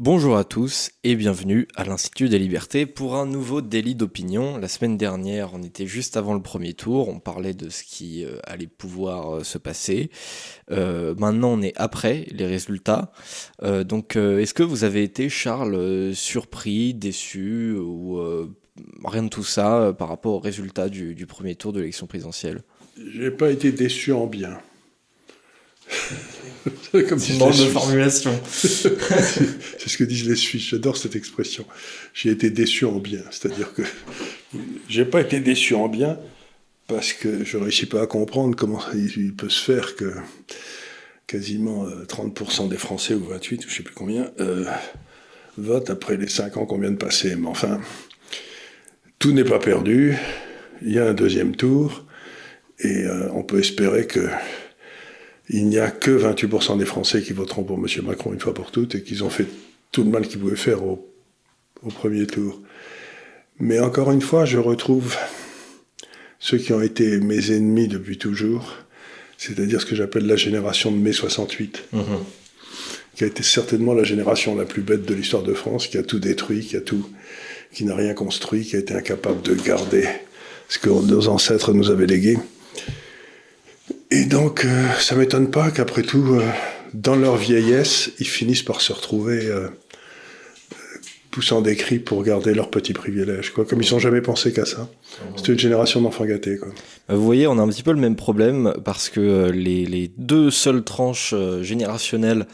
Bonjour à tous et bienvenue à l'Institut des libertés pour un nouveau délit d'opinion. La semaine dernière, on était juste avant le premier tour, on parlait de ce qui euh, allait pouvoir euh, se passer. Euh, maintenant, on est après les résultats. donc, est-ce que vous avez été, Charles, surpris, déçu ou rien de tout ça par rapport aux résultats du, du premier tour de l'élection présidentielle? J'ai pas été déçu en bien. Comme une de formulation. c'est ce que disent les Suisses. J'adore cette expression. J'ai été déçu en bien. C'est-à-dire que j'ai pas été déçu en bien parce que je réussis pas à comprendre comment il peut se faire que quasiment 30% euh, des Français, ou 28, ou je sais plus combien, euh, votent après les 5 ans qu'on vient de passer. Mais enfin, tout n'est pas perdu. Il y a un deuxième tour. Et euh, on peut espérer que il n'y a que 28% des Français qui voteront pour M. Macron une fois pour toutes et qu'ils ont fait tout le mal qu'ils pouvaient faire au, premier tour. Mais encore une fois, je retrouve ceux qui ont été mes ennemis depuis toujours, c'est-à-dire ce que j'appelle la génération de mai 68, mhm. qui a été certainement la génération la plus bête de l'histoire de France, qui a tout détruit, qui a tout, qui n'a rien construit, qui a été incapable de garder ce que nos ancêtres nous avaient légué. Et donc, euh, ça m'étonne pas qu'après tout, euh, dans leur vieillesse, ils finissent par se retrouver euh, poussant des cris pour garder leurs petits privilèges, quoi. Comme ils n'ont jamais pensé qu'à ça. C'est une génération d'enfants gâtés, quoi. Bah, vous voyez, on a un petit peu le même problème parce que les, les deux seules tranches générationnelles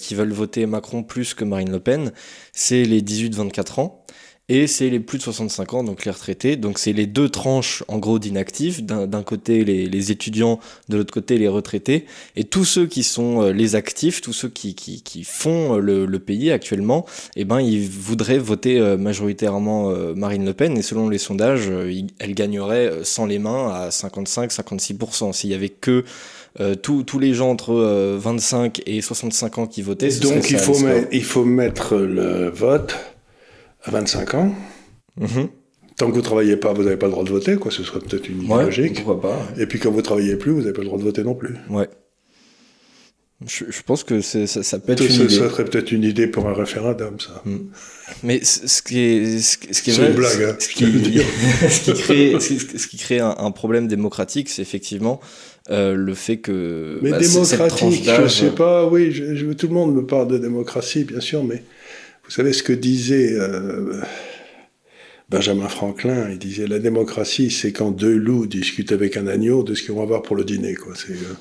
qui veulent voter Macron plus que Marine Le Pen, c'est les 18-24 ans et c'est les plus de 65 ans, donc les retraités. Donc c'est les deux tranches en gros d'inactifs, d'un côté les, les, étudiants, de l'autre côté les retraités, et tous ceux qui sont euh, les actifs, tous ceux qui, qui, qui font le, le, pays actuellement, eh ben ils voudraient voter euh, majoritairement euh, Marine Le Pen, et selon les sondages, elle gagnerait sans les mains à 55-56%. S'il y avait que tous, tous les gens entre 25 et 65 ans qui votaient. Donc il, faut il faut mettre le vote à 25 ans. Mhm. Tant que vous ne travaillez pas, vous n'avez pas le droit de voter, quoi. Ce serait peut-être une idée logique. Pourquoi pas. Et puis quand vous ne travaillez plus, vous n'avez pas le droit de voter non plus. Ouais. Je, pense que ça, ça, peut être une idée. Ça serait peut-être une idée pour un référendum, ça. Mm. Mais ce qui est, ce, qui est, vrai, une blague, hein, ce, qui, ce, qui, crée, ce qui crée un, problème démocratique, c'est effectivement euh, le fait que. Mais bah, démocratique, je sais pas. Oui, je, tout le monde me parle de démocratie, bien sûr, mais vous savez ce que disait euh, Benjamin Franklin? Il disait la démocratie, c'est quand deux loups discutent avec un agneau de ce qu'ils vont avoir pour le dîner. C'est, euh,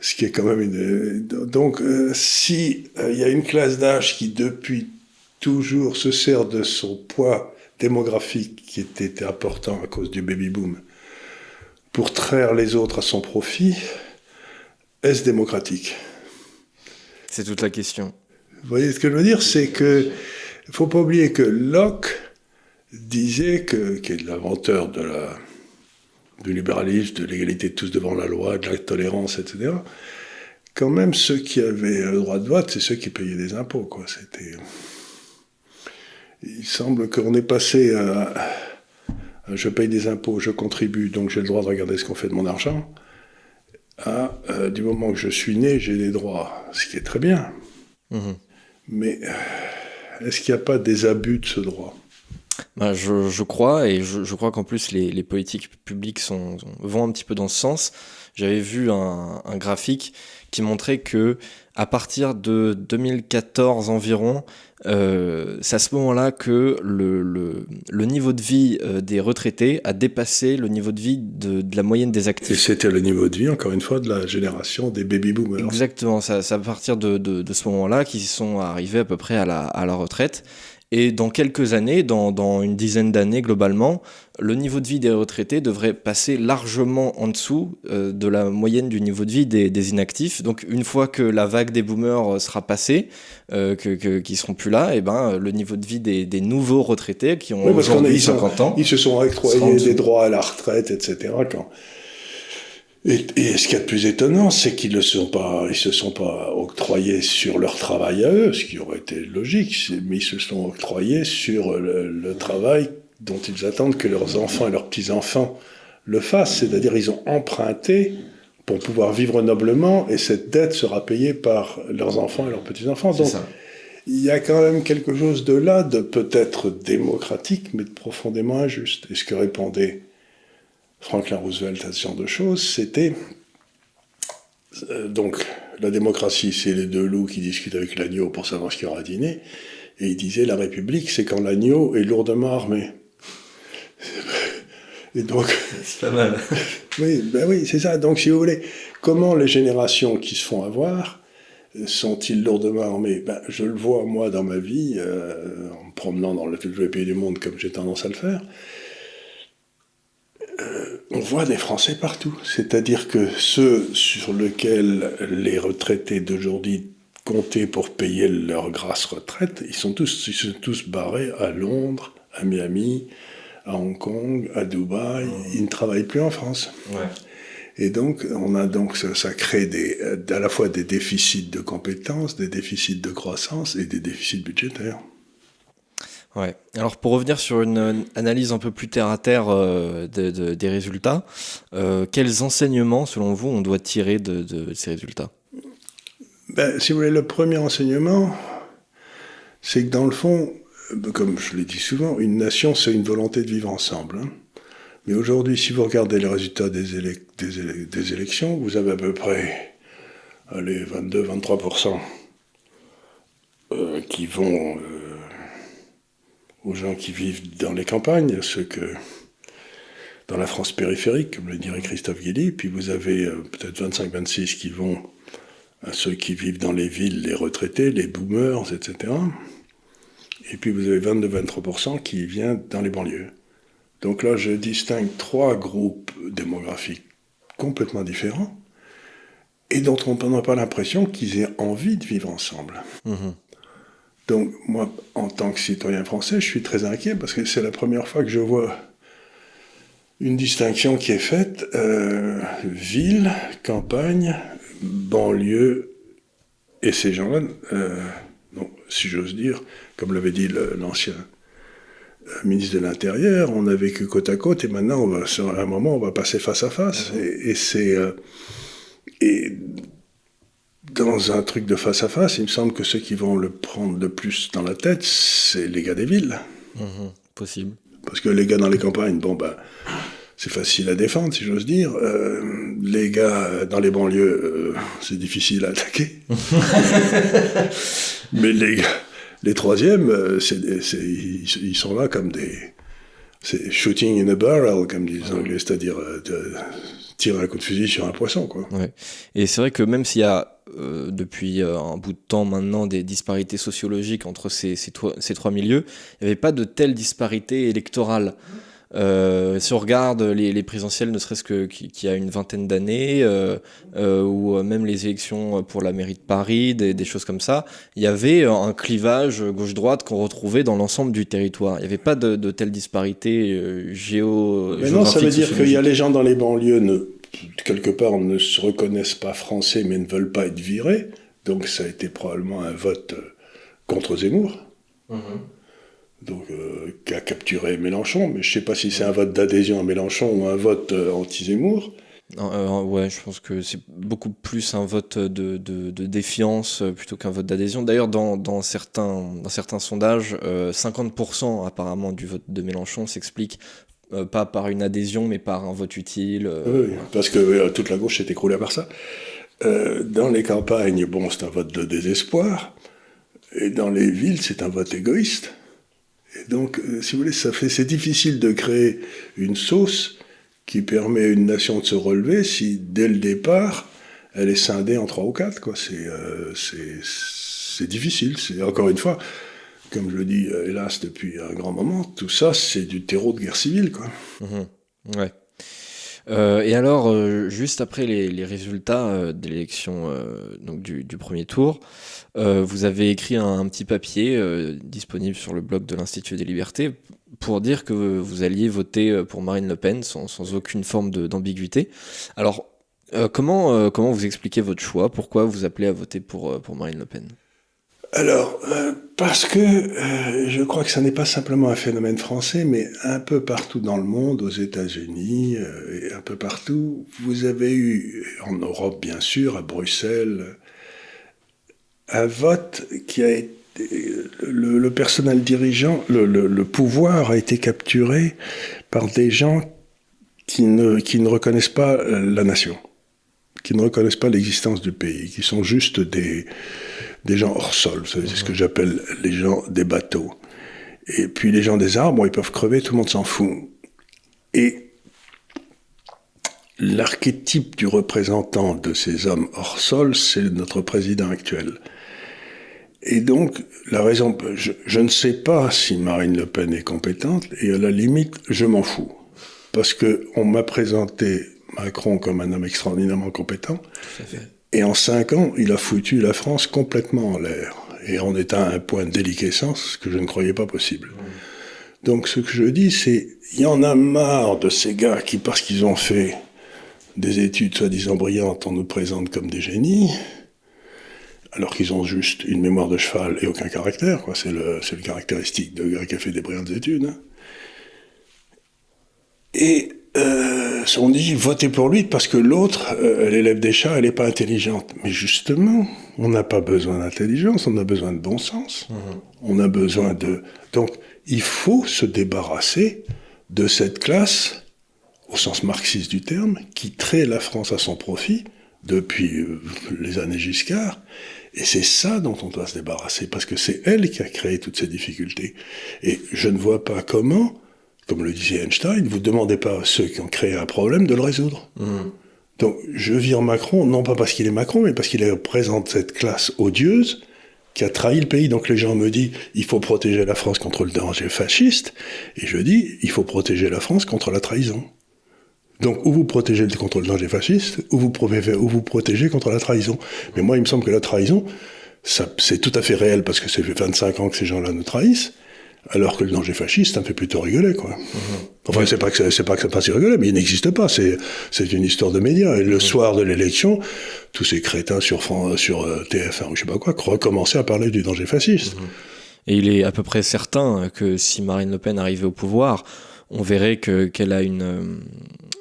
ce qui est quand même une. Donc, euh, si il y a une classe d'âge qui depuis toujours se sert de son poids démographique qui était important à cause du baby boom pour traire les autres à son profit, est-ce démocratique? C'est toute la question. Vous voyez ce que je veux dire? C'est que faut pas oublier que Locke disait que, qui est l'inventeur de la, du libéralisme, de l'égalité de tous devant la loi, de la tolérance, etc. Quand même, ceux qui avaient le droit de vote, c'est ceux qui payaient des impôts, quoi. C'était. Il semble qu'on est passé à, je paye des impôts, je contribue, donc j'ai le droit de regarder ce qu'on fait de mon argent. À, euh, du moment que je suis né, j'ai des droits, ce qui est très bien. Mmh. Mais est-ce qu'il n'y a pas des abus de ce droit? Bah, je, crois, et je, crois qu'en plus les, politiques publiques vont un petit peu dans ce sens. J'avais vu un, graphique qui montrait que à partir de 2014 environ, euh, c'est à ce moment-là que le, le, le, niveau de vie euh, des retraités a dépassé le niveau de vie de, de la moyenne des actifs. Et c'était le niveau de vie, encore une fois, de la génération des baby-boomers. Exactement, c'est à partir de, de, de ce moment-là qu'ils sont arrivés à peu près à la, à la retraite. Et dans quelques années, dans, dans une dizaine d'années globalement, le niveau de vie des retraités devrait passer largement en dessous euh, de la moyenne du niveau de vie des, des, inactifs. Donc une fois que la vague des boomers euh, sera passée, euh, que, que, qui seront plus là, et eh ben le niveau de vie des, des nouveaux retraités qui ont aujourd'hui 50 ans, ils se sont octroyés des droits à la retraite, etc. Quand et, et, ce qu'il y a de plus étonnant, c'est qu'ils ne sont pas, ils se sont pas octroyés sur leur travail à eux, ce qui aurait été logique, mais ils se sont octroyés sur le, le travail dont ils attendent que leurs enfants et leurs petits-enfants le fassent. C'est-à-dire, ils ont emprunté pour pouvoir vivre noblement, et cette dette sera payée par leurs enfants et leurs petits-enfants. Donc, il y a quand même quelque chose de là, de peut-être démocratique, mais de profondément injuste. Et ce que répondait Franklin Roosevelt à ce genre de choses, c'était euh, donc la démocratie, c'est les deux loups qui discutent avec l'agneau pour savoir ce qu'il y aura à dîner. Et il disait la République, c'est quand l'agneau est lourdement armé. Et donc. C'est pas mal. oui, ben oui, c'est ça. Donc, si vous voulez, comment les générations qui se font avoir sont-ils lourdement armés? Ben, Je le vois, moi, dans ma vie, euh, en me promenant dans tous les pays du monde comme j'ai tendance à le faire. On voit des Français partout. C'est-à-dire que ceux sur lesquels les retraités d'aujourd'hui comptaient pour payer leur grasse retraite, ils sont tous, ils sont tous barrés à Londres, à Miami, à Hong Kong, à Dubaï. Ils ne travaillent plus en France. Ouais. Et donc, on a donc ça, crée des, à la fois des déficits de compétences, des déficits de croissance et des déficits budgétaires. Alors pour revenir sur une analyse un peu plus terre à terre euh, des résultats, euh, quels enseignements, selon vous, on doit tirer de, ces résultats? Ben, Si vous voulez, le premier enseignement, c'est que dans le fond, comme je l'ai dit souvent, une nation, c'est une volonté de vivre ensemble. Hein. Mais aujourd'hui, si vous regardez les résultats des, élections, vous avez à peu près 22-23% euh, qui vont aux gens qui vivent dans les campagnes, ceux que dans la France périphérique, comme le dirait Christophe Guilly, puis vous avez euh, peut-être 25-26 qui vont à ceux qui vivent dans les villes, les retraités, les boomers, etc. Et puis vous avez 22-23% qui viennent dans les banlieues. Donc là, je distingue trois groupes démographiques complètement différents et dont on n'a pas l'impression qu'ils aient envie de vivre ensemble. Mhm. Donc moi, en tant que citoyen français, je suis très inquiet parce que c'est la première fois que je vois une distinction qui est faite euh, ville, campagne, banlieue, et ces gens-là, euh, si j'ose dire, comme l'avait dit l'ancien ministre de l'Intérieur, on a vécu côte à côte et maintenant, on va, à un moment, on va passer face à face. Et, c'est. Euh, et dans un truc de face à face, il me semble que ceux qui vont le prendre le plus dans la tête, c'est les gars des villes. Mhm. possible. Parce que les gars dans les campagnes, bon, ben. C'est facile à défendre, si j'ose dire. Euh, les gars dans les banlieues, euh, c'est difficile à attaquer. Mais les gars, les troisièmes, euh, ils, sont là comme des. C'est shooting in a barrel, comme disent les Anglais, c'est-à-dire tirer un coup de fusil sur un poisson. Quoi. Et c'est vrai que même s'il y a euh, depuis un bout de temps maintenant des disparités sociologiques entre ces, ces, ces trois milieux, il n'y avait pas de telle disparité électorale. Euh, si on regarde les, les présidentielles, ne serait-ce que qui, y a une vingtaine d'années, euh, euh, ou même les élections pour la mairie de Paris, des, des choses comme ça, il y avait un clivage gauche-droite qu'on retrouvait dans l'ensemble du territoire. Il n'y avait pas de, de telle disparité euh, géo. Mais non, ça veut dire qu'il y a les gens dans les banlieues, ne, quelque part, ne se reconnaissent pas français, mais ne veulent pas être virés. Donc ça a été probablement un vote contre Zemmour. Mmh donc, euh, qui a capturé Mélenchon, mais je ne sais pas si c'est un vote d'adhésion à Mélenchon ou un vote euh, anti-Zemmour. Euh, ouais, je pense que c'est beaucoup plus un vote de, de, de défiance euh, plutôt qu'un vote d'adhésion. D'ailleurs, dans, dans, certains, dans certains sondages, 50% apparemment du vote de Mélenchon s'explique pas par une adhésion, mais par un vote utile. Oui, parce que toute la gauche s'est écroulée par ça. dans les campagnes, bon, c'est un vote de désespoir. Et dans les villes, c'est un vote égoïste donc, euh, si vous voulez, c'est difficile de créer une sauce qui permet à une nation de se relever si, dès le départ, elle est scindée en trois ou quatre. Euh, c'est, difficile. C'est, encore une fois, comme je le dis, euh, hélas, depuis un grand moment, tout ça, c'est du terreau de guerre civile. Quoi. Mmh ouais. Euh, et alors, euh, juste après les, résultats euh, de l'élection donc du, premier tour, vous avez écrit un, petit papier disponible sur le blog de l'Institut des libertés pour dire que vous alliez voter pour Marine Le Pen sans, sans aucune forme d'ambiguïté. Alors, comment, comment vous expliquez votre choix? Pourquoi vous appelez à voter pour, pour Marine Le Pen? Alors, euh, parce que euh, je crois que ça n'est pas simplement un phénomène français, mais un peu partout dans le monde, aux États-Unis euh, un peu partout, vous avez eu, en Europe bien sûr, à Bruxelles, un vote qui a été le, personnel dirigeant, le, pouvoir a été capturé par des gens qui ne, qui ne reconnaissent pas la nation, qui ne reconnaissent pas l'existence du pays, qui sont juste des, des gens hors sol. C'est ce que j'appelle les gens des bateaux. Et puis les gens des arbres, ils peuvent crever, tout le monde s'en fout. Et l'archétype du représentant de ces hommes hors sol, c'est notre président actuel. Et donc, la raison, je, ne sais pas si Marine Le Pen est compétente, et à la limite, je m'en fous. Parce que on m'a présenté Macron comme un homme extraordinairement compétent. Et en cinq ans, il a foutu la France complètement en l'air. Et on est à un point de déliquescence que je ne croyais pas possible. Donc ce que je dis, c'est, il y en a marre de ces gars qui, parce qu'ils ont fait des études soi-disant brillantes, on nous présente comme des génies, alors qu'ils ont juste une mémoire de cheval et aucun caractère. C'est, le, le caractéristique de gars qui a fait des brillantes études. Hein. Et euh, on dit votez pour lui parce que l'autre, euh, l'élève des chats, elle n'est pas intelligente. Mais justement, on n'a pas besoin d'intelligence, on a besoin de bon sens. Mhm. On a besoin de. Donc, il faut se débarrasser de cette classe, au sens marxiste du terme, qui traite la France à son profit depuis euh, les années Giscard. Et c'est ça dont on doit se débarrasser, parce que c'est elle qui a créé toutes ces difficultés. Et je ne vois pas comment comme le disait Einstein, vous ne demandez pas à ceux qui ont créé un problème de le résoudre. Hmm. Donc je vire Macron, non pas parce qu'il est Macron, mais parce qu'il représente cette classe odieuse qui a trahi le pays. Donc les gens me disent, il faut protéger la France contre le danger fasciste, et je dis, il faut protéger la France contre la trahison. Donc, ou vous protégez contre le danger fasciste, ou vous, ou vous protégez contre la trahison. Mais moi, il me semble que la trahison, c'est tout à fait réel parce que ça fait 25 ans que ces gens-là nous trahissent. Alors que le danger fasciste, ça me fait plutôt rigoler, quoi. Mhm. Enfin, c'est pas que c'est pas que ça passe rigoler, mais il n'existe pas. C'est c'est une histoire de médias. Et le mhm. soir de l'élection, tous ces crétins sur sur euh, TF1 ou je sais pas quoi recommençaient à parler du danger fasciste. Mhm. Et il est à peu près certain que si Marine Le Pen arrivait au pouvoir, on verrait que qu'elle a une euh,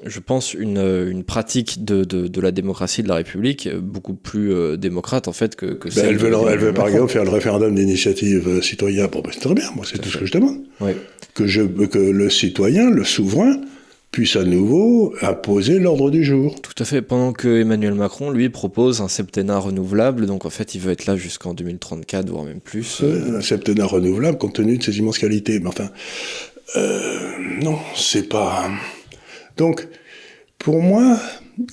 je pense, une, une pratique de, de, de, la démocratie de la République beaucoup plus euh, démocrate en fait que, que ben elle, veut, elle veut par exemple faire le référendum d'initiative euh, citoyen. Bon, ben, c'est très bien, moi c'est tout, ce que je demande. Que, je, que le citoyen, le souverain, puisse à nouveau imposer l'ordre du jour. Tout à fait, pendant que Emmanuel Macron, lui, propose un septennat renouvelable, donc en fait il veut être là jusqu'en 2034, voire même plus. un septennat renouvelable compte tenu de ses immenses qualités. Mais enfin, euh, non, c'est pas... Donc, pour moi,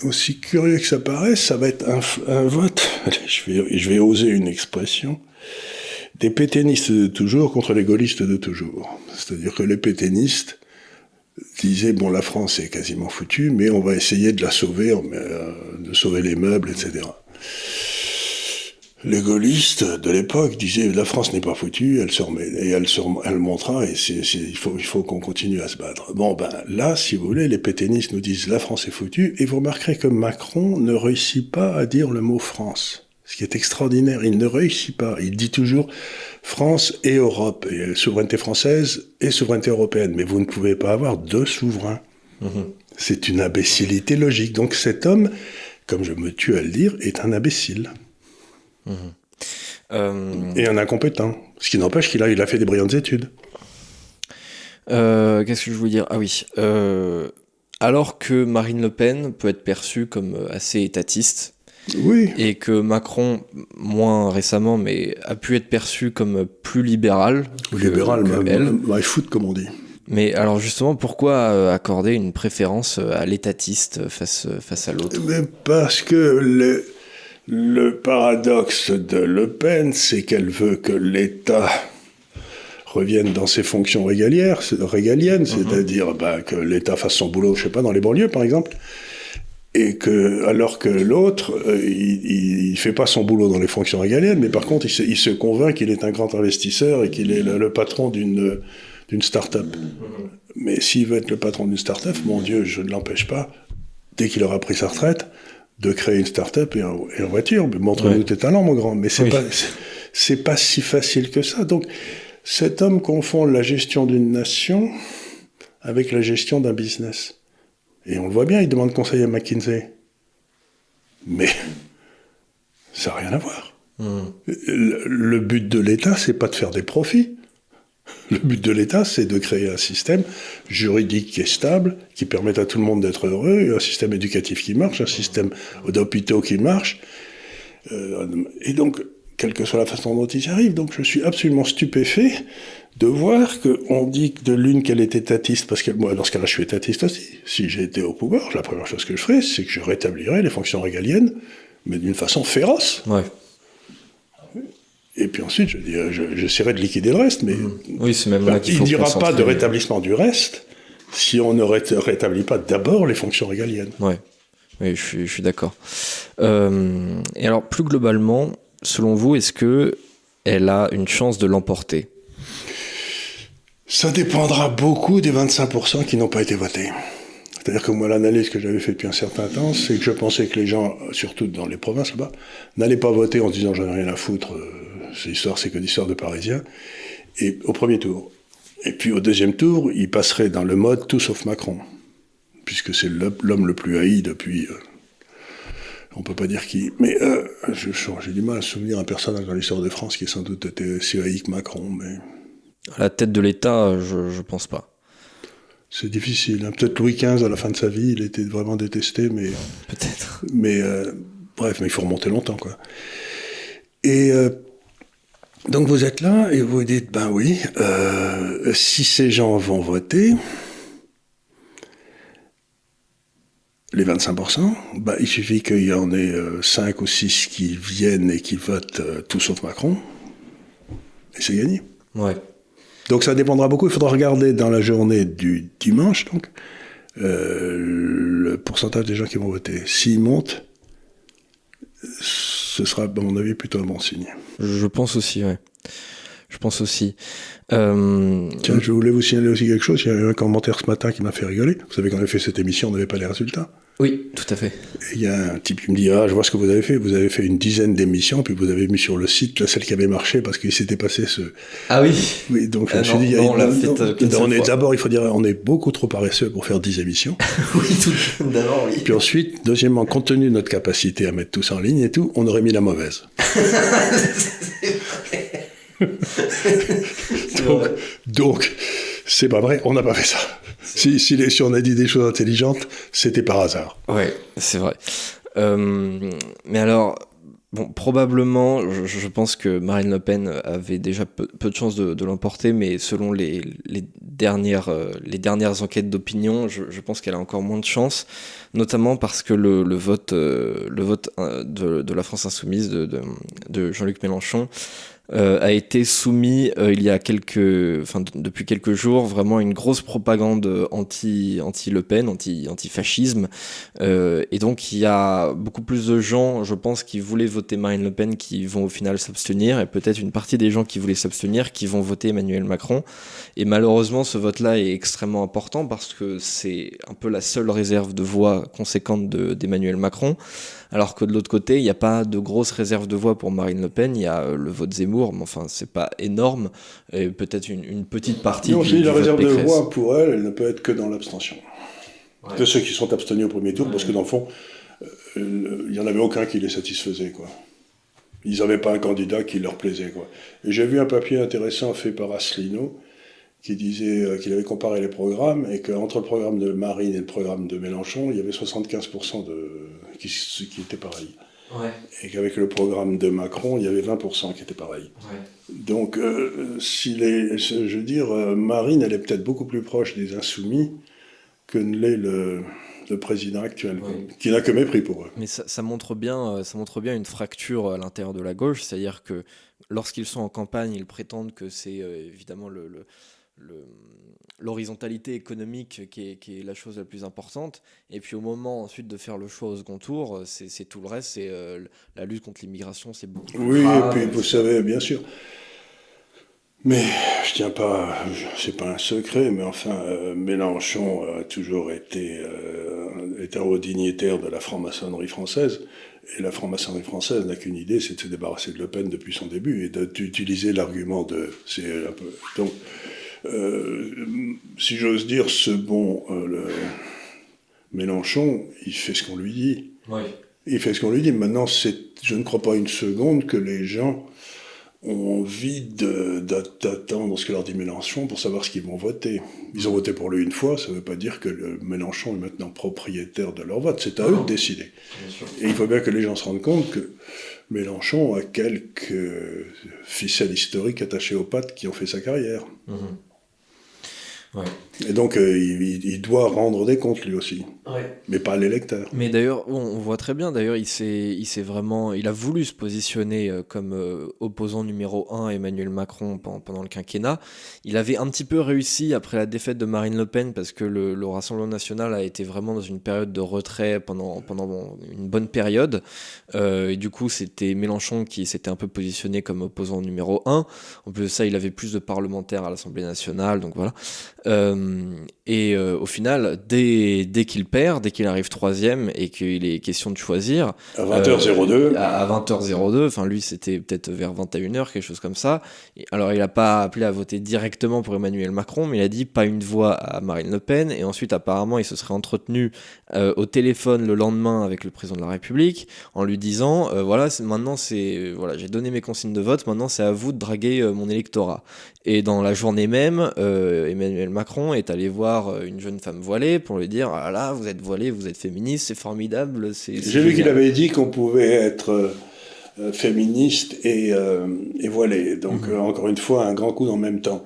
aussi curieux que ça paraisse, ça va être un, vote, je vais, je vais oser une expression, des pétainistes de toujours contre les gaullistes de toujours. C'est-à-dire que les pétainistes disaient, bon, la France est quasiment foutue, mais on va essayer de la sauver, euh, de sauver les meubles, etc les gaullistes de l'époque disaient la France n'est pas foutue, elle se remet et elle se elle montera et c'est, il faut il faut qu'on continue à se battre. Bon ben là, si vous voulez, les pétainistes nous disent la France est foutue et vous remarquerez que Macron ne réussit pas à dire le mot France. Ce qui est extraordinaire, il ne réussit pas. Il dit toujours France et Europe, et souveraineté française et souveraineté européenne. Mais vous ne pouvez pas avoir deux souverains. Mm-hmm. C'est une imbécilité logique. Donc cet homme, comme je me tue à le dire, est un imbécile. Euh, Et un incompétent. Ce qui n'empêche qu'il a, il a fait des brillantes études. Euh, qu'est-ce que je voulais dire? Ah oui. Euh, alors que Marine Le Pen peut être perçue comme assez étatiste. Oui. Et que Macron, moins récemment, mais a pu être perçu comme plus libéral. Que, libéral, que elle. My foot, comme on dit. Mais alors justement, pourquoi accorder une préférence à l'étatiste face, face à l'autre? Parce que les, le paradoxe de Le Pen, c'est qu'elle veut que l'État revienne dans ses fonctions régalières, régaliennes, mhm. c'est-à-dire bah, que l'État fasse son boulot, je sais pas, dans les banlieues par exemple, et que alors que l'autre, euh, il, il, fait pas son boulot dans les fonctions régaliennes, mais par contre, il se, il se convainc qu'il est un grand investisseur et qu'il est le, patron d'une d'une start-up. Mhm. Mais s'il veut être le patron d'une start-up, mon Dieu, je ne l'empêche pas, dès qu'il aura pris sa retraite, de créer une start-up et, une voiture. Montre-nous tes talents, mon grand. Mais c'est pas, c'est pas si facile que ça. Donc, cet homme confond la gestion d'une nation avec la gestion d'un business. Et on le voit bien, il demande conseil à McKinsey. Mais ça n'a rien à voir. Hmm. Le, but de l'État, c'est pas de faire des profits. Le but de l'État, c'est de créer un système juridique qui est stable, qui permette à tout le monde d'être heureux, un système éducatif qui marche, un système d'hôpitaux qui marche. Euh, et donc, quelle que soit la façon dont ils arrivent, donc je suis absolument stupéfait de voir qu'on dit de l'une qu'elle est étatiste, parce que moi, dans ce cas-là, je suis étatiste aussi. Si j'ai été au pouvoir, la première chose que je ferais, c'est que je rétablirais les fonctions régaliennes, mais d'une façon féroce. Ouais. Et puis ensuite, je dirais, j'essaierai de liquider le reste, mais mmh. oui, c'est même là il n'y aura pas de rétablissement du reste si on ne rétablit pas d'abord les fonctions régaliennes. Ouais. Oui, je suis, je suis d'accord. Euh, et alors, plus globalement, selon vous, est-ce que elle a une chance de l'emporter? Ça dépendra beaucoup des 25% qui n'ont pas été votés. C'est-à-dire que moi, l'analyse que j'avais faite depuis un certain temps, c'est que je pensais que les gens, surtout dans les provinces là-bas, n'allaient pas voter en se disant j'en ai rien à foutre, c'est histoire, c'est que l'histoire de Parisiens, et au premier tour. Et puis au deuxième tour, ils passeraient dans le mode tout sauf Macron, puisque c'est l'homme le plus haï depuis. Euh, on peut pas dire qui. Mais euh, j'ai du mal à souvenir un personnage dans l'histoire de France qui sans doute été aussi haï que Macron, mais. À la tête de l'État, je, je pense pas. C'est difficile. Hein. Peut-être Louis XV, à la fin de sa vie, il était vraiment détesté, mais. Peut-être. Mais euh, bref, mais il faut remonter longtemps, quoi. Et euh, donc vous êtes là et vous dites, ben oui, euh, si ces gens vont voter, les 25%, bah, il suffit qu'il y en ait 5 ou 6 qui viennent et qui votent tout sauf Macron, et c'est gagné. Ouais. Donc ça dépendra beaucoup. Il faudra regarder dans la journée du dimanche, donc, euh, le pourcentage des gens qui vont voter. S'il monte, ce sera, à mon avis, plutôt un bon signe. Je pense aussi, ouais. Je pense aussi. Euh... Tiens, je voulais vous signaler aussi quelque chose. Il y a eu un commentaire ce matin qui m'a fait rigoler. Vous savez, quand on a fait cette émission, on n'avait pas les résultats. Oui, tout à fait. Il y a un type qui me dit Ah, je vois ce que vous avez fait. Vous avez fait une dizaine d'émissions, puis vous avez mis sur le site celle qui avait marché parce qu'il s'était passé ce. Ah oui Oui, donc je me ah suis dit on, on est D'abord, il faut dire on est beaucoup trop paresseux pour faire dix émissions. oui, tout d'abord, oui. Puis ensuite, deuxièmement, compte tenu de notre capacité à mettre tout ça en ligne et tout, on aurait mis la mauvaise. donc, donc c'est pas vrai, on n'a pas fait ça. Si, si, on a dit des choses intelligentes, c'était par hasard. Ouais, c'est vrai. Euh, mais alors, bon, probablement, je, pense que Marine Le Pen avait déjà peu, de chances de, l'emporter, mais selon les, dernières, euh, les dernières enquêtes d'opinion, je, pense qu'elle a encore moins de chances, notamment parce que le, vote, le vote euh, de, la France Insoumise de, de Jean-Luc Mélenchon euh, a été soumis euh, il y a quelques, enfin depuis quelques jours, vraiment une grosse propagande anti anti Le Pen, anti anti fascisme, euh, et donc il y a beaucoup plus de gens, je pense, qui voulaient voter Marine Le Pen, qui vont au final s'abstenir, et peut-être une partie des gens qui voulaient s'abstenir, qui vont voter Emmanuel Macron. Et malheureusement, ce vote-là est extrêmement important parce que c'est un peu la seule réserve de voix conséquente d'Emmanuel Macron alors que de l'autre côté, il n'y a pas de grosse réserve de voix pour Marine Le Pen, il y a euh, le vote Zemmour, mais enfin, c'est pas énorme, et peut-être une, petite partie. Non, si la réserve de voix pour elle, elle ne peut être que dans l'abstention. De ceux qui sont abstenus au premier tour, parce que dans le fond, euh, il n'y en avait aucun qui les satisfaisait, quoi. Ils n'avaient pas un candidat qui leur plaisait, quoi. Et j'ai vu un papier intéressant fait par Asselineau, qui disait euh, qu'il avait comparé les programmes et qu'entre le programme de Marine et le programme de Mélenchon, il y avait 75% de, qui, qui était pareil. Et qu'avec le programme de Macron, il y avait 20% qui étaient pareils. Donc, euh, si les, je veux dire, euh, Marine, elle est peut-être beaucoup plus proche des insoumis que ne l'est le, le, président actuel, qui n'a que mépris pour eux. Mais ça, ça, montre bien, ça montre bien une fracture à l'intérieur de la gauche, c'est-à-dire que lorsqu'ils sont en campagne, ils prétendent que c'est évidemment le, le l'horizontalité économique qui est, qui est, la chose la plus importante. Et puis au moment ensuite de faire le choix au second tour, c'est tout le reste, c'est euh, la lutte contre l'immigration, c'est beaucoup. Oui, et puis vous savez, bien sûr. Mais je tiens pas, c'est pas un secret, mais enfin, euh, Mélenchon a toujours été, euh, un haut dignitaire de la franc-maçonnerie française. Et la franc-maçonnerie française n'a qu'une idée, c'est de se débarrasser de Le Pen depuis son début et d'utiliser l'argument de. C'est un peu. Donc, euh, si j'ose dire, ce bon euh, le Mélenchon, il fait ce qu'on lui dit. Il fait ce qu'on lui dit. Maintenant, je ne crois pas une seconde que les gens ont envie d'attendre ce que leur dit Mélenchon pour savoir ce qu'ils vont voter. Ils ont voté pour lui une fois, ça ne veut pas dire que le Mélenchon est maintenant propriétaire de leur vote. C'est à eux de décider. Et il faut bien que les gens se rendent compte que Mélenchon a quelques ficelles historiques attachées aux pattes qui ont fait sa carrière. Ouais. Et donc, euh, il, doit rendre des comptes lui aussi. Mais pas l'électeur. Mais d'ailleurs, on voit très bien, d'ailleurs, il s'est, il s'est vraiment, il a voulu se positionner euh, comme euh, opposant numéro 1 Emmanuel Macron pendant, le quinquennat. Il avait un petit peu réussi après la défaite de Marine Le Pen parce que le, Rassemblement national a été vraiment dans une période de retrait pendant, pendant une bonne période. et du coup, c'était Mélenchon qui s'était un peu positionné comme opposant numéro 1. En plus de ça, il avait plus de parlementaires à l'Assemblée nationale, donc voilà. Euh, um, et euh, au final, dès, dès qu'il perd, dès qu'il arrive troisième et qu'il est question de choisir. À 20h02. Euh, à, 20h02, enfin lui c'était peut-être vers 21h, quelque chose comme ça. alors il n'a pas appelé à voter directement pour Emmanuel Macron, mais il a dit pas une voix à Marine Le Pen. Et ensuite, apparemment, il se serait entretenu au téléphone le lendemain avec le président de la République en lui disant voilà, maintenant c'est. Voilà, j'ai donné mes consignes de vote, maintenant c'est à vous de draguer mon électorat. Et dans la journée même, Emmanuel Macron est allé voir euh, une jeune femme voilée pour lui dire ah là vous êtes voilée, vous êtes féministe, c'est formidable. J'ai vu qu'il avait dit qu'on pouvait être euh, féministe et, euh, et voilé. Donc mhm. encore une fois un grand coup en même temps.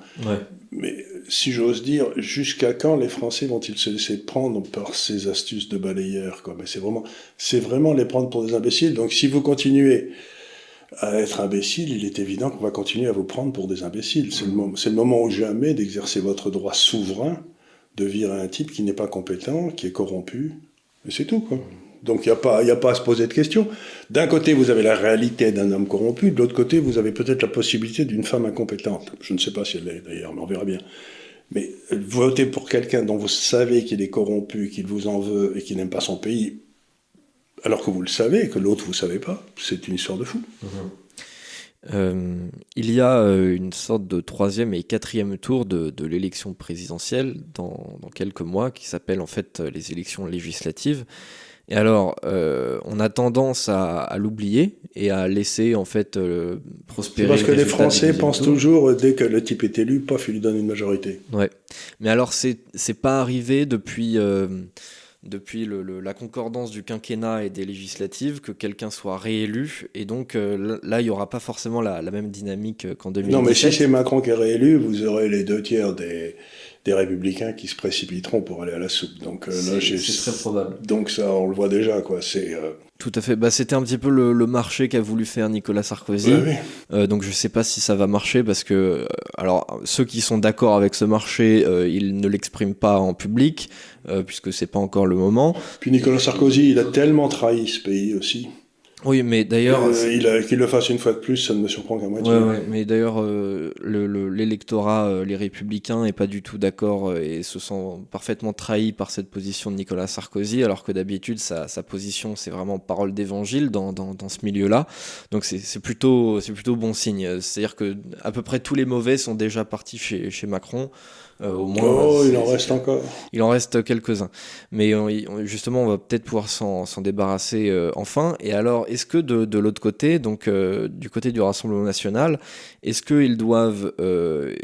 Mais si j'ose dire, jusqu'à quand les Français vont-ils se laisser prendre par ces astuces de balayeur quoi? Mais c'est vraiment, c'est vraiment les prendre pour des imbéciles. Donc si vous continuez à être imbécile, il est évident qu'on va continuer à vous prendre pour des imbéciles. C'est le, moment, le moment ou jamais d'exercer votre droit souverain de virer un type qui n'est pas compétent, qui est corrompu. Et c'est tout, quoi. Donc il n'y a, pas, a pas à se poser de questions. D'un côté, vous avez la réalité d'un homme corrompu, de l'autre côté, vous avez peut-être la possibilité d'une femme incompétente. Je ne sais pas si elle l'est d'ailleurs, mais on verra bien. Mais voter pour quelqu'un dont vous savez qu'il est corrompu, qu'il vous en veut et qu'il n'aime pas son pays, alors que vous le savez et que l'autre vous ne savez pas, c'est une histoire de fou. Euh, il y a euh, une sorte de troisième et quatrième tour de, l'élection présidentielle dans, quelques mois qui s'appelle en fait euh, les élections législatives. Et alors, on a tendance à, l'oublier et à laisser en fait prospérer. Parce que les Français pensent toujours, dès que le type est élu, paf, il lui donne une majorité. Ouais. Mais alors, c'est pas arrivé depuis depuis la concordance du quinquennat et des législatives que quelqu'un soit réélu. Et donc euh, là, il n'y aura pas forcément la, même dynamique qu'en 2017. Non, mais si c'est Macron qui est réélu, vous aurez les deux tiers des, des républicains qui se précipiteront pour aller à la soupe. Donc euh, c'est très probable. Donc ça, on le voit déjà, quoi. C'est euh, tout à fait. Bah, c'était un petit peu le, marché qu'a voulu faire Nicolas Sarkozy. donc je ne sais pas si ça va marcher parce que alors ceux qui sont d'accord avec ce marché, ils ne l'expriment pas en public. Euh, puisque c'est pas encore le moment. Puis Nicolas Sarkozy, il a tellement trahi ce pays aussi. Oui, mais d'ailleurs. Euh, qu'il le fasse une fois de plus, ça ne me surprend qu'à moitié. Ouais, mais d'ailleurs, euh, l'électorat, euh, les républicains, n'est pas du tout d'accord et se sent parfaitement trahi par cette position de Nicolas Sarkozy, alors que d'habitude, sa, position, c'est vraiment parole d'évangile dans, dans, dans, ce milieu-là. Donc c'est plutôt, plutôt bon signe. C'est-à-dire que à peu près tous les mauvais sont déjà partis chez, chez Macron. Au moins, oh, il en reste encore. Il en reste quelques-uns. Mais justement, on va peut-être pouvoir s'en débarrasser enfin. Et alors, est-ce que de, l'autre côté, donc euh, du côté du Rassemblement national, est-ce qu'ils doivent. Euh,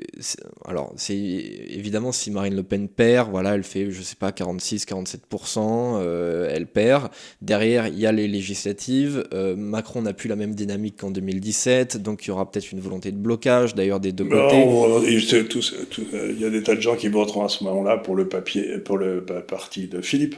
alors, c'est évidemment si Marine Le Pen perd, voilà, elle fait, je sais pas, 46-47%, euh, elle perd. Derrière, il y a les législatives. Macron n'a plus la même dynamique qu'en 2017, donc il y aura peut-être une volonté de blocage, d'ailleurs, des deux côtés. Il y a des tas de gens qui voteront à ce moment-là pour le papier, pour le parti de Philippe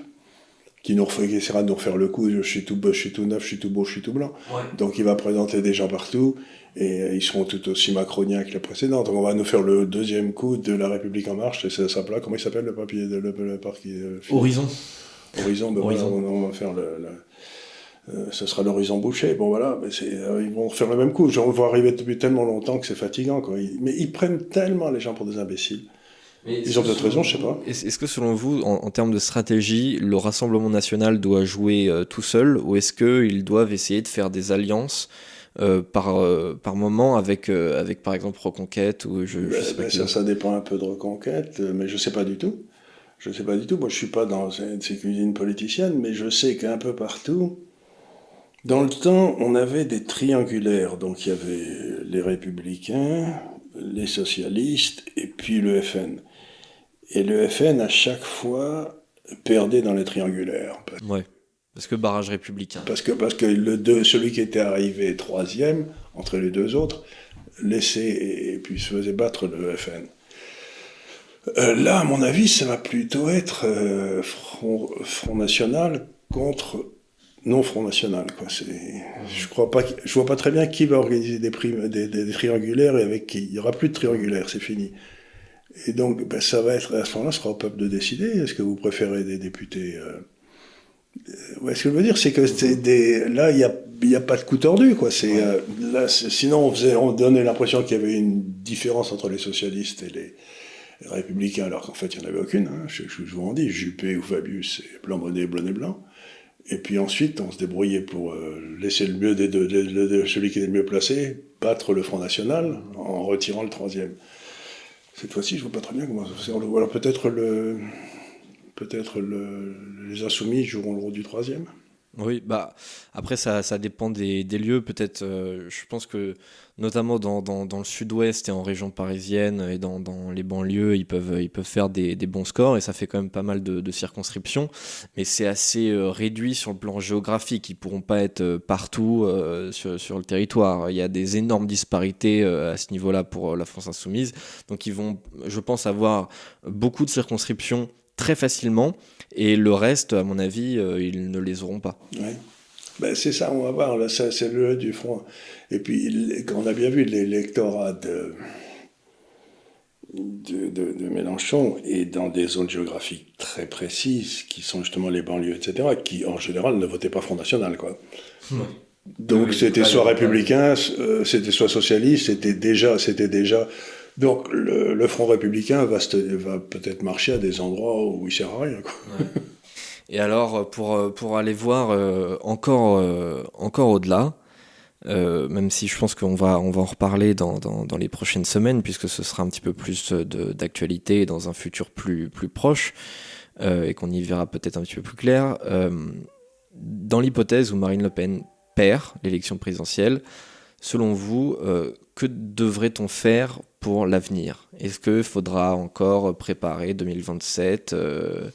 qui, nous refait, qui essaiera de nous refaire le coup, je suis tout beau, je suis tout neuf, je suis tout beau, je suis tout blanc. Donc il va présenter des gens partout, et euh, ils seront tout aussi macroniens que les précédents. Donc on va nous faire le deuxième coup de La République en marche, et c'est ça là, comment il s'appelle le papier, le, le, le euh, Horizon. Horizon, ben Horizon. on, va faire le... Euh, ce sera l'horizon bouché. Bon voilà, mais ils vont faire le même coup. On le voit arriver depuis tellement longtemps que c'est fatigant. Quoi. mais ils prennent tellement les gens pour des imbéciles. Ils ont peut-être raison, je sais pas. Est-ce que selon vous, en, termes de stratégie, le Rassemblement national doit jouer euh, tout seul ou est-ce qu'ils doivent essayer de faire des alliances euh, par, euh, par moment avec, avec par exemple Reconquête ou je, ben, sais pas ça, ça dépend un peu de Reconquête, mais je sais pas du tout. Je sais pas du tout. Moi, je suis pas dans ces cuisines politiciennes, mais je sais qu'un peu partout, Dans le temps, on avait des triangulaires. Donc il y avait les républicains, les socialistes et puis le FN. Et le FN, à chaque fois, perdait dans les triangulaires. Ouais. Parce que barrage républicain. Parce que, parce que le deux, celui qui était arrivé troisième, entre les deux autres, laissait et puis se faisait battre le FN. Euh, là, à mon avis, ça va plutôt être euh, Front, Front, National contre non Front National. Quoi. Je crois pas, je vois pas très bien qui va organiser des, primes, des, des, triangulaires et avec qui. Il y aura plus de triangulaires, c'est fini. Et donc, ben, ça va être à ce moment-là, ce sera au peuple de décider. Est-ce que vous préférez des députés euh, ouais, Ce que je veux dire, c'est que des, là, il n'y a, y a pas de coup tordu. Quoi. C'est, euh, là, sinon, on, faisait, on donnait l'impression qu'il y avait une différence entre les socialistes et les, républicains, alors qu'en fait, il n'y en avait aucune. Hein. Je, je, vous en dis, Juppé ou Fabius, et blanc bonnet, blanc et blanc. Et puis ensuite, on se débrouillait pour euh, laisser le mieux des deux, de, de, de, celui qui était le mieux placé, battre le Front National en retirant le troisième. Cette fois-ci, je vois pas très bien comment ça se fait. Alors peut-être le, le, les insoumis joueront le rôle du troisième. Oui, bah après ça, ça dépend des, des lieux. Peut-être, euh, je pense que notamment dans, dans, dans le sud-ouest et en région parisienne et dans, dans, les banlieues, ils peuvent, ils peuvent faire des, des, bons scores et ça fait quand même pas mal de, circonscriptions. Mais c'est assez euh, réduit sur le plan géographique. Ils pourront pas être euh, partout sur, sur, le territoire. Il y a des énormes disparités à ce niveau-là pour la France insoumise. Donc ils vont, je pense, avoir beaucoup de circonscriptions très facilement et le reste, à mon avis, euh, ils ne les auront pas. Ouais. Ben, c'est ça, on va voir, là, ça, c'est le du front. Et puis, on a bien vu l'électorat de, de, de, de, Mélenchon et dans des zones géographiques très précises, qui sont justement les banlieues, etc., qui en général ne votaient pas Front National. Quoi. Ouais. Donc, oui, c'était soit républicain, euh, c'était soit socialiste, c'était déjà, c'était déjà donc le, Front républicain va, peut-être marcher à des endroits où il sert à rien. Et alors, pour, aller voir euh, encore, euh, encore au-delà, euh, même si je pense qu'on va, on va en reparler dans, dans, dans, les prochaines semaines, puisque ce sera un petit peu plus d'actualité dans un futur plus, plus proche, et qu'on y verra peut-être un petit peu plus clair, dans l'hypothèse où Marine Le Pen perd l'élection présidentielle, selon vous, que devrait-on faire pour l'avenir Est-ce qu'il faudra encore préparer 2027 euh,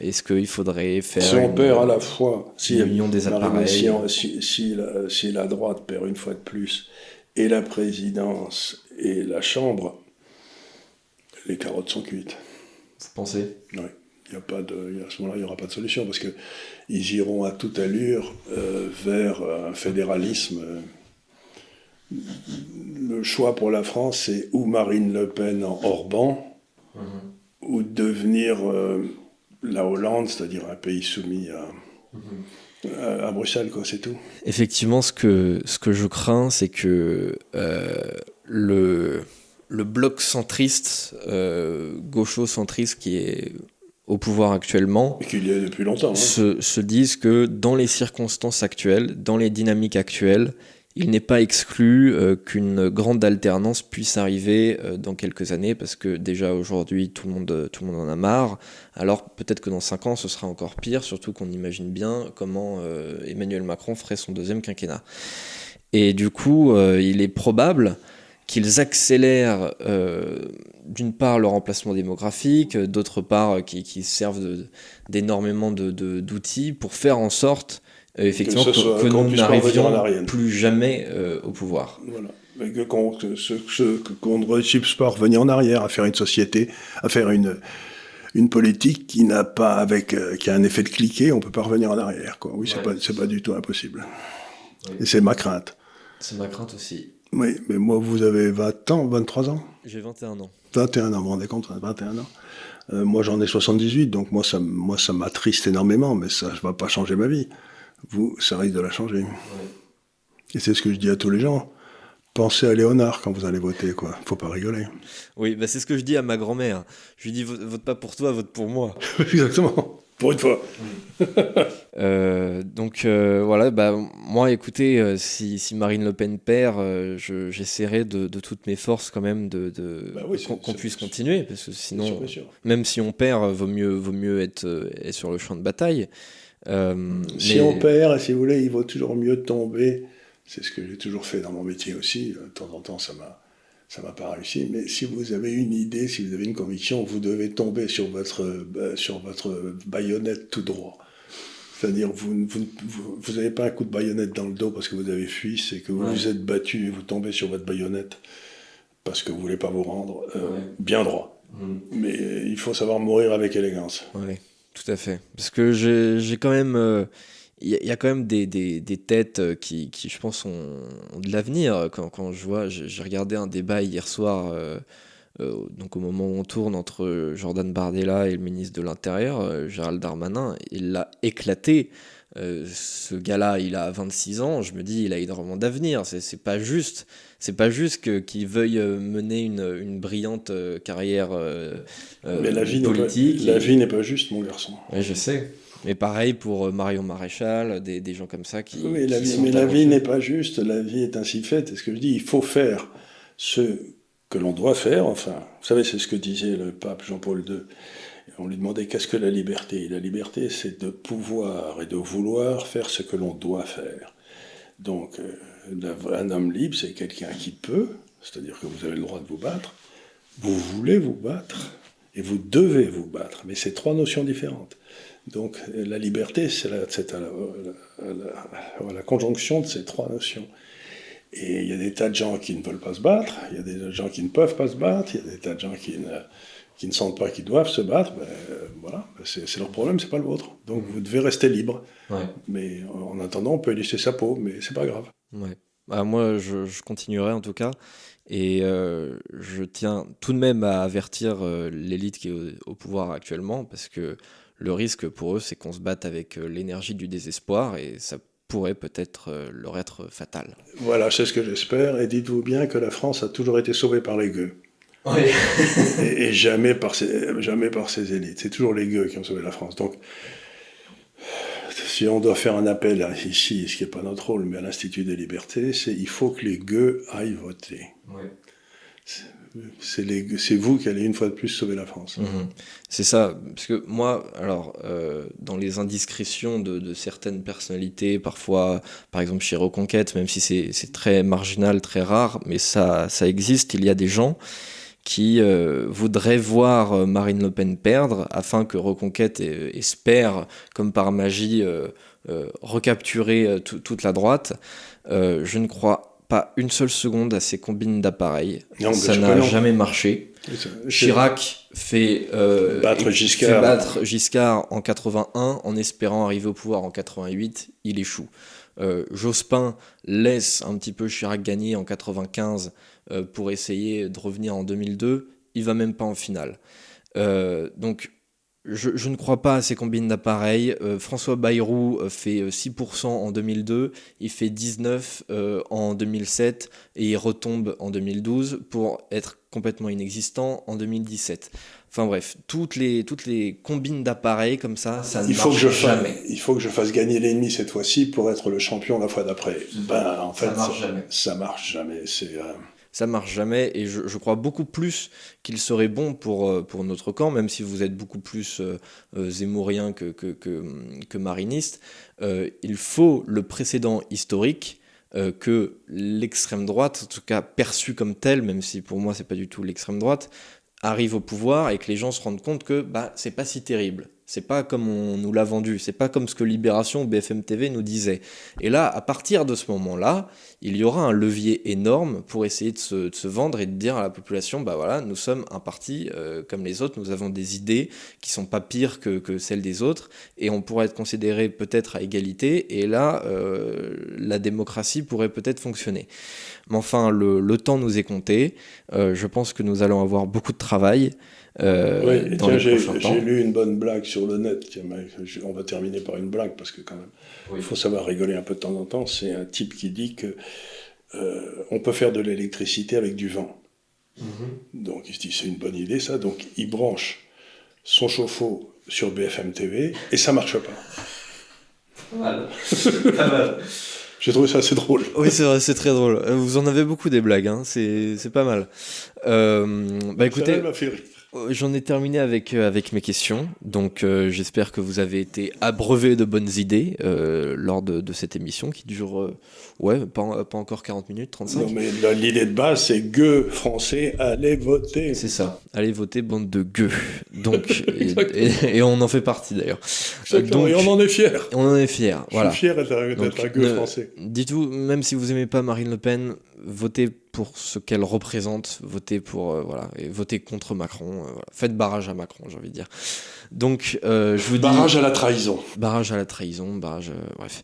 Est-ce qu'il faudrait faire. Si on une, perd à la fois. Si union des appareils. Si, on, si, si, la, si, la, droite perd une fois de plus, et la présidence et la Chambre, les carottes sont cuites. Vous pensez? Oui. Il y a pas de, à ce moment-là, il n'y aura pas de solution parce qu'ils iront à toute allure euh, vers un fédéralisme. Le choix pour la France, c'est ou Marine Le Pen en Orban, mmh. ou devenir euh, la Hollande, c'est-à-dire un pays soumis à, mmh. à, à, Bruxelles, quoi, c'est tout. Effectivement, ce que, ce que je crains, c'est que euh, le, le bloc centriste, euh, gaucho-centriste qui est au pouvoir actuellement, et qu'il y a depuis longtemps, hein. se, se disent que dans les circonstances actuelles, dans les dynamiques actuelles, il n'est pas exclu euh, qu'une grande alternance puisse arriver euh, dans quelques années, parce que déjà aujourd'hui, tout, le monde, en a marre. Alors peut-être que dans cinq ans, ce sera encore pire, surtout qu'on imagine bien comment euh, Emmanuel Macron ferait son deuxième quinquennat. Et du coup, euh, il est probable qu'ils accélèrent euh, d'une part le remplacement démographique, d'autre part qui, qui servent d'énormément d'outils pour faire en sorte euh, effectivement que, que, que nous n'arrivions plus jamais euh, au pouvoir. Voilà. Que qu'on qu qu ne réussisse pas à revenir en arrière, à faire une société, à faire une, une politique qui n'a pas avec euh, qui a un effet de cliquet, on peut pas revenir en arrière. Quoi. Oui, ouais, c'est pas pas du tout impossible. Oui. Et c'est ma crainte. C'est ma crainte aussi. Oui, mais moi, vous avez 20 ans, 23 ans? J'ai 21 ans. 21 ans, vous vous rendez compte 21 ans. Euh, moi, j'en ai 78, donc moi, ça, moi, ça m'attriste énormément, mais ça ne va pas changer ma vie vous, ça risque de la changer. Ouais. Et c'est ce que je dis à tous les gens. Pensez à Léonard quand vous allez voter, quoi. Faut pas rigoler. Oui, bah c'est ce que je dis à ma grand-mère. Je lui dis vote pas pour toi, vote pour moi. Exactement. Pour une fois. Euh, donc euh, voilà, bah, moi écoutez, euh, si, si, Marine Le Pen perd, j'essaierai de, de, toutes mes forces quand même de, de bah qu'on puisse continuer, parce que sinon, même si on perd, vaut mieux, vaut mieux être, être sur le champ de bataille. Si on perd, si vous voulez, il vaut toujours mieux tomber. C'est ce que j'ai toujours fait dans mon métier aussi. De temps en temps, ça m'a ça m'a pas réussi, mais si vous avez une idée, si vous avez une conviction, vous devez tomber sur votre, sur votre baïonnette tout droit. C'est-à-dire, vous n'avez vous, vous, pas un coup de baïonnette dans le dos parce que vous avez fui, c'est que vous vous êtes battu et vous tombez sur votre baïonnette parce que vous voulez pas vous rendre euh, bien droit. Mm. Mais il faut savoir mourir avec élégance. Tout à fait. Parce que j'ai quand même. Euh, il y, a quand même des, des, têtes euh, qui, qui, je pense, ont, de l'avenir. Quand, quand, je vois, j'ai regardé un débat hier soir euh, donc au moment où on tourne entre Jordan Bardella et le ministre de l'Intérieur, euh, Gérald Darmanin, il l'a éclaté. Euh, ce gars-là, il a 26 ans, je me dis, il a énormément d'avenir. C'est pas juste. C'est pas juste qu'il veuille mener une, une brillante carrière Mais la vie politique. Pas, la vie n'est pas juste, mon garçon. Je sais. Mais pareil pour Marion Maréchal, des, des gens comme ça qui. Oui, la vie, mais la vie n'est pas juste, la vie est ainsi faite. Et ce que je dis, il faut faire ce que l'on doit faire. Enfin, vous savez, c'est ce que disait le pape Jean-Paul II. On lui demandait qu'est-ce que la liberté La liberté, c'est de pouvoir et de vouloir faire ce que l'on doit faire. Donc, euh, un homme libre, c'est quelqu'un qui peut, c'est-à-dire que vous avez le droit de vous battre, vous voulez vous battre, et vous devez vous battre. Mais c'est trois notions différentes. Donc, la liberté, c'est la, la conjonction de ces trois notions. Et il y a des tas de gens qui ne veulent pas se battre, il y a des gens qui ne peuvent pas se battre, il y a des tas de gens qui ne, qui ne sentent pas qu'ils doivent se battre. Ben, voilà, ben, c'est leur problème, c'est pas le vôtre. Donc vous devez rester libre. Mais en attendant, on peut laisser sa peau, mais c'est pas grave. Ouais. Bah, moi, je, je, continuerai en tout cas. Et euh, je tiens tout de même à avertir euh, l'élite qui est au, pouvoir actuellement, parce que le risque pour eux, c'est qu'on se batte avec euh, l'énergie du désespoir, et ça pourrait peut-être leur être fatal. Voilà, c'est ce que j'espère. Et dites-vous bien que la France a toujours été sauvée par les gueux. Oui. et, jamais, par ses, jamais par ses élites. C'est toujours les gueux qui ont sauvé la France. Donc, si on doit faire un appel ici, ce qui n'est pas notre rôle, mais à l'Institut des libertés, c'est il faut que les gueux aillent voter. Oui c'est vous qui allez une fois de plus sauver la France. Mhm. C'est ça, parce que moi, alors, euh, dans les indiscrétions de, certaines personnalités, parfois, par exemple chez Reconquête, même si c'est très marginal, très rare, mais ça, ça existe, il y a des gens qui euh, voudraient voir euh, Marine Le Pen perdre afin que Reconquête espère, comme par magie, recapturer toute la droite. je ne crois pas une seule seconde à ces combines d'appareils. Ça n'a jamais marché. Chirac fait, euh, battre Giscard. battre Giscard en 81 en espérant arriver au pouvoir en 88. Il échoue. Euh, Jospin laisse un petit peu Chirac gagner en 95 euh, pour essayer de revenir en 2002. Il va même pas en finale. donc je, ne crois pas à ces combines d'appareils. Euh, François Bayrou euh, fait 6% euh, en 2002, il fait 19% en 2007 et il retombe en 2012 pour être complètement inexistant en 2017. Enfin bref, toutes les, toutes les combines d'appareils comme ça, ça ne faut que je jamais. Fasse, il faut que je fasse gagner l'ennemi cette fois-ci pour être le champion la fois d'après. Ben, en fait, ça marche jamais. Ça marche jamais. C'est ça marche jamais. Et je, crois beaucoup plus qu'il serait bon pour, euh, pour notre camp, même si vous êtes beaucoup plus euh, euh, zémourien que, que, mariniste. il faut le précédent historique que l'extrême droite, en tout cas perçue comme telle, même si pour moi c'est pas du tout l'extrême droite, arrive au pouvoir et que les gens se rendent compte que bah, c'est pas si terrible. C'est pas comme on nous l'a vendu, c'est pas comme ce que Libération ou BFM TV nous disait. Et là, à partir de ce moment-là, il y aura un levier énorme pour essayer de se, vendre et de dire à la population, bah voilà, nous sommes un parti euh, comme les autres, nous avons des idées qui sont pas pires que, celles des autres, et on pourrait être considéré peut-être à égalité, et là, euh, la démocratie pourrait peut-être fonctionner. Mais enfin, le, temps nous est compté, euh, je pense que nous allons avoir beaucoup de travail. Euh, oui, j'ai lu une bonne blague sur le net. On va terminer par une blague parce que quand même, il faut savoir rigoler un peu de temps en temps. C'est un type qui dit que euh, on peut faire de l'électricité avec du vent. Mhm. Donc il se dit c'est une bonne idée ça. Donc il branche son chauffe-eau sur BFM TV et ça marche pas. Pas mal. J'ai trouvé ça assez drôle. Oui, c'est vrai, c'est très drôle. Euh, Vous en avez beaucoup des blagues, hein. c'est c'est pas mal. Euh, bah écoutez, Ça m'a fait rire. Euh, J'en ai terminé avec, euh, avec mes questions. Donc, euh, j'espère que vous avez été abreuvé de bonnes idées euh, lors de, de cette émission qui dure, ouais, pas, pas encore 40 minutes, 35. Non, mais l'idée de base, c'est gueux français, allez voter. C'est ça. Allez voter, bande de gueux. Donc, et, et- et on en fait partie d'ailleurs. Donc- et on en est fiers. On en est fiers. Voilà. Je suis fier d'être un- Donc, d'être un gueux ne- français. Dites-vous, même si vous aimez pas Marine Le Pen, votez pour ce qu'elle représente, votez pour euh, voilà, et votez contre Macron. euh, voilà. Faites barrage à Macron, j'ai envie de dire. Donc, euh, je vous dis Barrage à la trahison. barrage à la trahison, barrage, bref.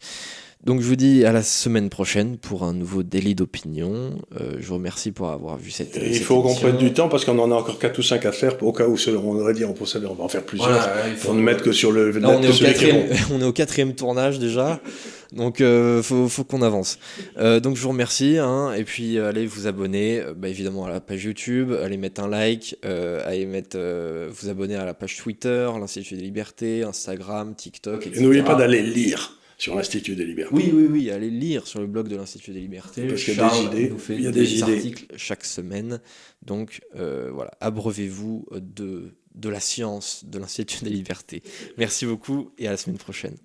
Donc je vous dis à la semaine prochaine pour un nouveau délit d'opinion. Je vous remercie pour avoir vu cette. Et il cette faut qu'on prenne du temps parce qu'on en a encore 4 ou 5 à faire au cas où on aurait dit on, on va en faire plusieurs. Voilà, il faut- On ne mettre que sur le Là, on est, que au quatrième, on est au quatrième tournage déjà, donc euh, faut, faut qu'on avance. Euh, donc je vous remercie, hein, et puis euh, allez vous abonner, euh, bah, évidemment à la page YouTube, allez mettre un like, allez mettre, vous abonner à la page Twitter, l'Institut des Libertés, Instagram, TikTok, etc. Et n'oubliez pas d'aller lire sur l'Institut des Libertés. Oui, oui, oui, allez lire sur le blog de l'Institut des Libertés. Parce qu'il y a des idées, nous fait il y a des, articles chaque semaine. Donc euh, voilà, abreuvez-vous de, de la science de l'Institut des Libertés. Merci beaucoup et à la semaine prochaine.